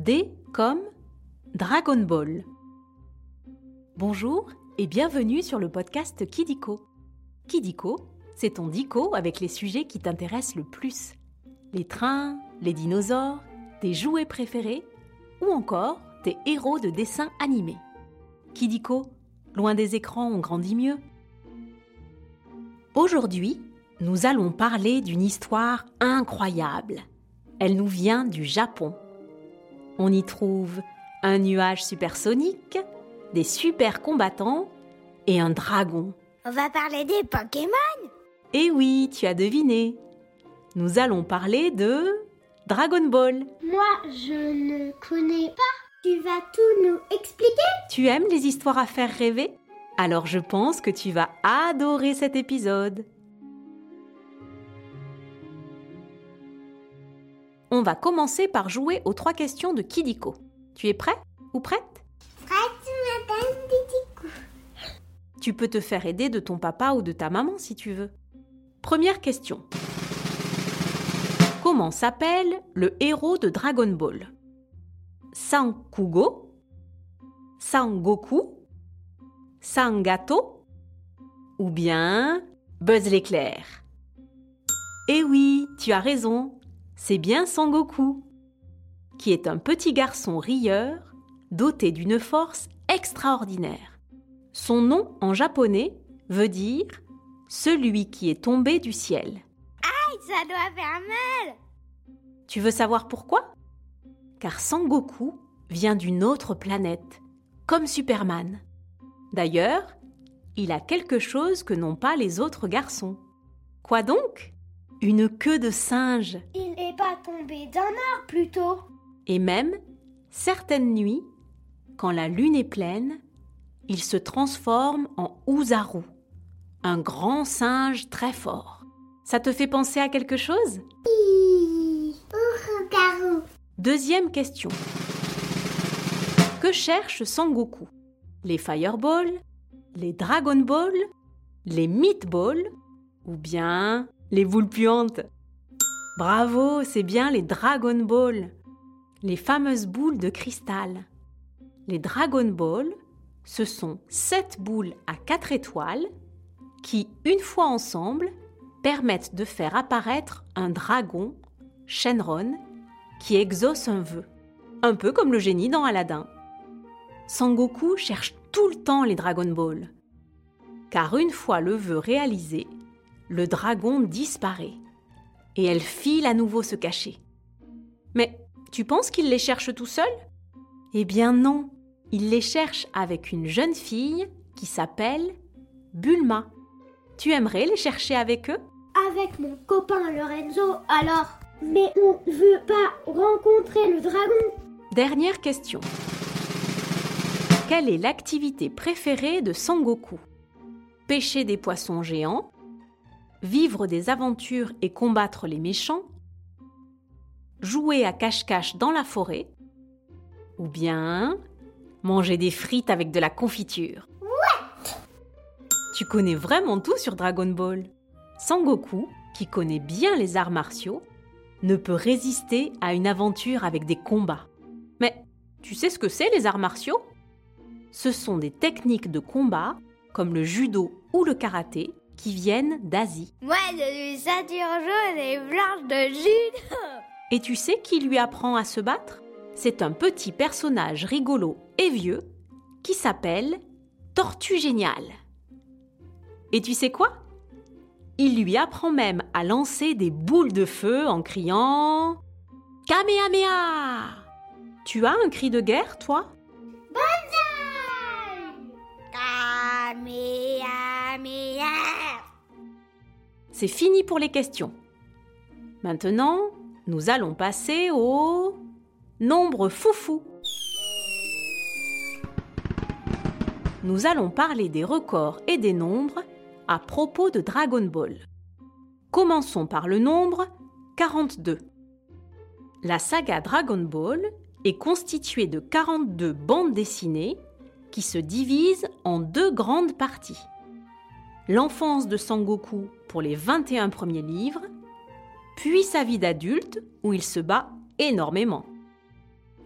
D comme Dragon Ball. Bonjour et bienvenue sur le podcast Kidiko. Kidiko, c'est ton dico avec les sujets qui t'intéressent le plus. Les trains, les dinosaures, tes jouets préférés ou encore tes héros de dessins animés. Kidiko, loin des écrans, on grandit mieux. Aujourd'hui, nous allons parler d'une histoire incroyable. Elle nous vient du Japon. On y trouve un nuage supersonique, des super combattants et un dragon. On va parler des Pokémon Eh oui, tu as deviné. Nous allons parler de Dragon Ball. Moi, je ne connais pas. Tu vas tout nous expliquer? Tu aimes les histoires à faire rêver? Alors je pense que tu vas adorer cet épisode. On va commencer par jouer aux trois questions de Kidiko. Tu es prêt ou prête? Prête, madame Didico. Tu peux te faire aider de ton papa ou de ta maman si tu veux. Première question. Comment s'appelle le héros de Dragon Ball? Sankugo Sangoku Sangato Ou bien Buzz l'éclair? Eh oui, tu as raison, c'est bien Sangoku, qui est un petit garçon rieur doté d'une force extraordinaire. Son nom en japonais veut dire celui qui est tombé du ciel. Ça doit faire mal Tu veux savoir pourquoi? Car Sangoku vient d'une autre planète, comme Superman. D'ailleurs, il a quelque chose que n'ont pas les autres garçons. Quoi donc? Une queue de singe. Il tombé d'un arbre plutôt. Et même, certaines nuits, quand la lune est pleine, il se transforme en Uzaru, un grand singe très fort. Ça te fait penser à quelque chose? Deuxième question. Que cherche Sangoku? Les Fireballs Les Dragon Ball Les Meatballs Ou bien les boules puantes? Bravo, c'est bien les Dragon Ball Les fameuses boules de cristal. Les Dragon Ball, ce sont sept boules à quatre étoiles qui, une fois ensemble, permettent de faire apparaître un dragon, Shenron, qui exauce un vœu, un peu comme le génie dans Aladdin. Sangoku cherche tout le temps les Dragon Ball, car une fois le vœu réalisé, le dragon disparaît et elle file à nouveau se cacher. Mais tu penses qu'il les cherche tout seul? Eh bien non, il les cherche avec une jeune fille qui s'appelle Bulma. Tu aimerais les chercher avec eux? Avec mon copain Lorenzo, alors. Mais on veut pas rencontrer le dragon. Dernière question. Quelle est l'activité préférée de Sangoku? Pêcher des poissons géants Vivre des aventures et combattre les méchants Jouer à cache-cache dans la forêt Ou bien manger des frites avec de la confiture. Tu connais vraiment tout sur Dragon Ball. Sangoku, qui connaît bien les arts martiaux, ne peut résister à une aventure avec des combats. Mais tu sais ce que c'est les arts martiaux? Ce sont des techniques de combat, comme le judo ou le karaté, qui viennent d'Asie. Moi, je suis ceinture jaune et blanche de judo. Et tu sais qui lui apprend à se battre? C'est un petit personnage rigolo et vieux qui s'appelle Tortue Géniale. Et tu sais quoi? Il lui apprend même à lancer des boules de feu en criant Kamehameha Tu as un cri de guerre, toi? Kamehameha. C'est fini pour les questions. Maintenant, nous allons passer au nombre foufou. Nous allons parler des records et des nombres à propos de Dragon Ball. Commençons par le nombre 42. La saga Dragon Ball est constituée de 42 bandes dessinées qui se divisent en deux grandes parties. L'enfance de Sangoku pour les 21 premiers livres, puis sa vie d'adulte où il se bat énormément.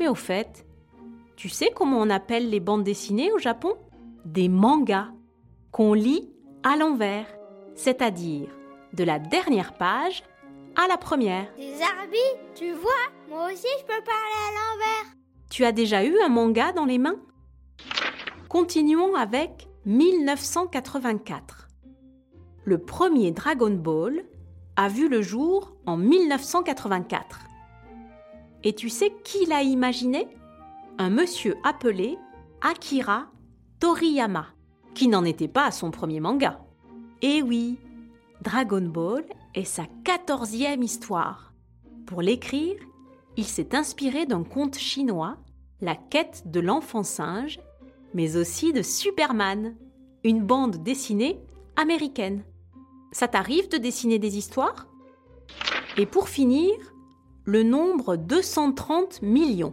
Mais au fait, tu sais comment on appelle les bandes dessinées au Japon? Des mangas, qu'on lit à l'envers, c'est-à-dire de la dernière page à la première. Des arbitres, tu vois, moi aussi je peux parler à l'envers. Tu as déjà eu un manga dans les mains? Continuons avec 1984. Le premier Dragon Ball a vu le jour en 1984. Et tu sais qui l'a imaginé? Un monsieur appelé Akira Toriyama, qui n'en était pas à son premier manga. Eh oui, Dragon Ball est sa quatorzième histoire. Pour l'écrire, il s'est inspiré d'un conte chinois, La quête de l'enfant singe, mais aussi de Superman, une bande dessinée américaine. Ça t'arrive de dessiner des histoires? Et pour finir, le nombre 230 millions.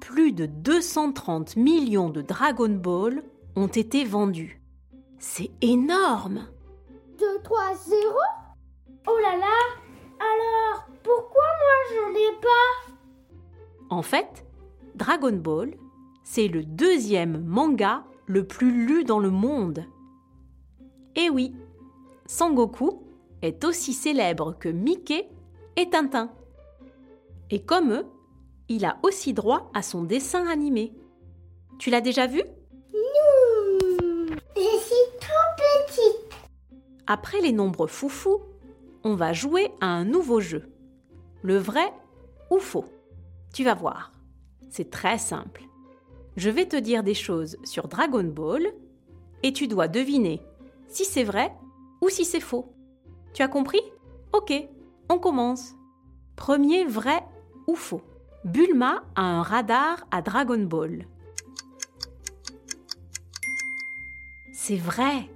Plus de 230 millions de Dragon Ball ont été vendus. C'est énorme 2, 3, 0 Oh là là Alors, pourquoi moi j'en ai pas? En fait, Dragon Ball, c'est le deuxième manga le plus lu dans le monde. Et oui, Sangoku est aussi célèbre que Mickey et Tintin. Et comme eux, il a aussi droit à son dessin animé. Tu l'as déjà vu? Non Je suis trop petite Après les nombres foufous, on va jouer à un nouveau jeu. Le vrai ou faux? Tu vas voir. C'est très simple. Je vais te dire des choses sur Dragon Ball et tu dois deviner si c'est vrai ou si c'est faux. Tu as compris? Ok, on commence. Premier vrai ou faux? Bulma a un radar à Dragon Ball. C'est vrai.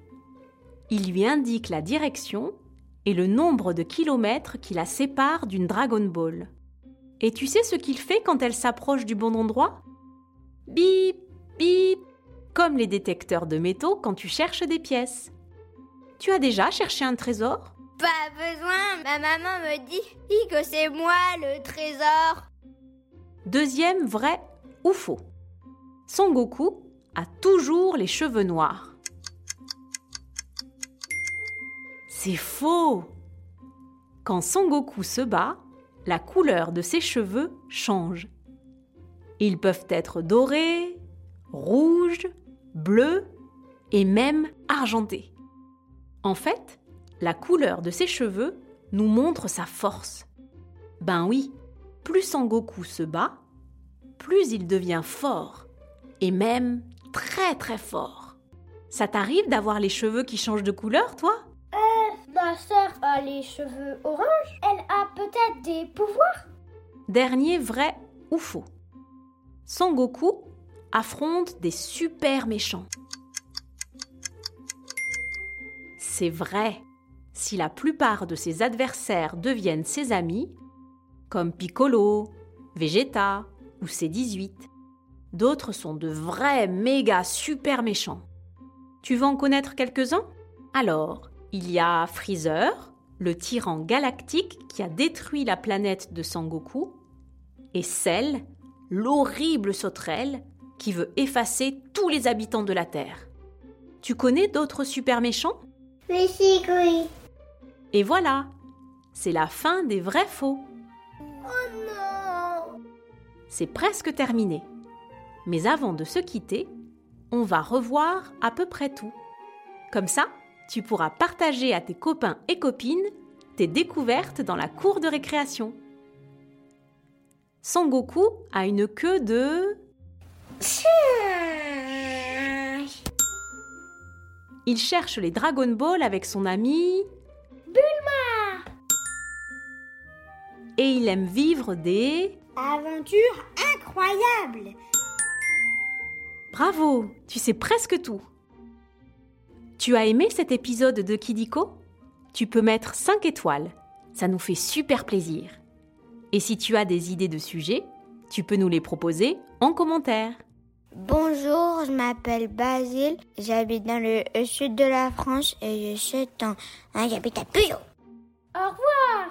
Il lui indique la direction et le nombre de kilomètres qui la séparent d'une Dragon Ball. Et tu sais ce qu'il fait quand elle s'approche du bon endroit? Bip, bip, comme les détecteurs de métaux quand tu cherches des pièces. Tu as déjà cherché un trésor? Pas besoin, ma maman me dit que c'est moi le trésor. Deuxième vrai ou faux. Son Goku a toujours les cheveux noirs. C'est faux. Quand Son Goku se bat, la couleur de ses cheveux change. Ils peuvent être dorés, rouges, bleus et même argentés. En fait, la couleur de ses cheveux nous montre sa force. Ben oui, plus Sangoku se bat, plus il devient fort, et même très très fort. Ça t'arrive d'avoir les cheveux qui changent de couleur, toi? Euh, ma sœur a les cheveux orange. Elle a peut-être des pouvoirs. Dernier vrai ou faux. Sangoku affronte des super méchants. C'est vrai, si la plupart de ses adversaires deviennent ses amis, comme Piccolo, Vegeta ou C18, d'autres sont de vrais méga super méchants. Tu veux en connaître quelques-uns? Alors, il y a Freezer, le tyran galactique qui a détruit la planète de Sangoku, et Cell, l'horrible sauterelle qui veut effacer tous les habitants de la Terre. Tu connais d'autres super méchants? Et voilà, c'est la fin des vrais faux. Oh non C'est presque terminé. Mais avant de se quitter, on va revoir à peu près tout. Comme ça, tu pourras partager à tes copains et copines tes découvertes dans la cour de récréation. Sangoku a une queue de... Il cherche les Dragon Ball avec son ami... Bulma Et il aime vivre des... Aventure incroyable Bravo, tu sais presque tout. Tu as aimé cet épisode de Kidiko? Tu peux mettre 5 étoiles, ça nous fait super plaisir. Et si tu as des idées de sujets, tu peux nous les proposer en commentaire. Bonjour, je m'appelle Basile, j'habite dans le sud de la France et je suis en un capitaine Peugeot. Au revoir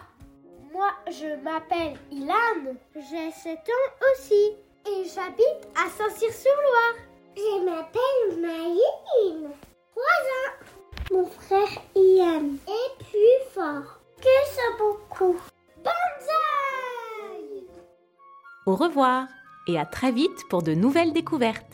Moi, je m'appelle Ilan. J'ai 7 ans aussi. Et j'habite à Saint-Cyr-sur-Loire. Je m'appelle Maïline. 3 ans. Mon frère Ian est plus fort que ça beaucoup. Banzai Au revoir et à très vite pour de nouvelles découvertes.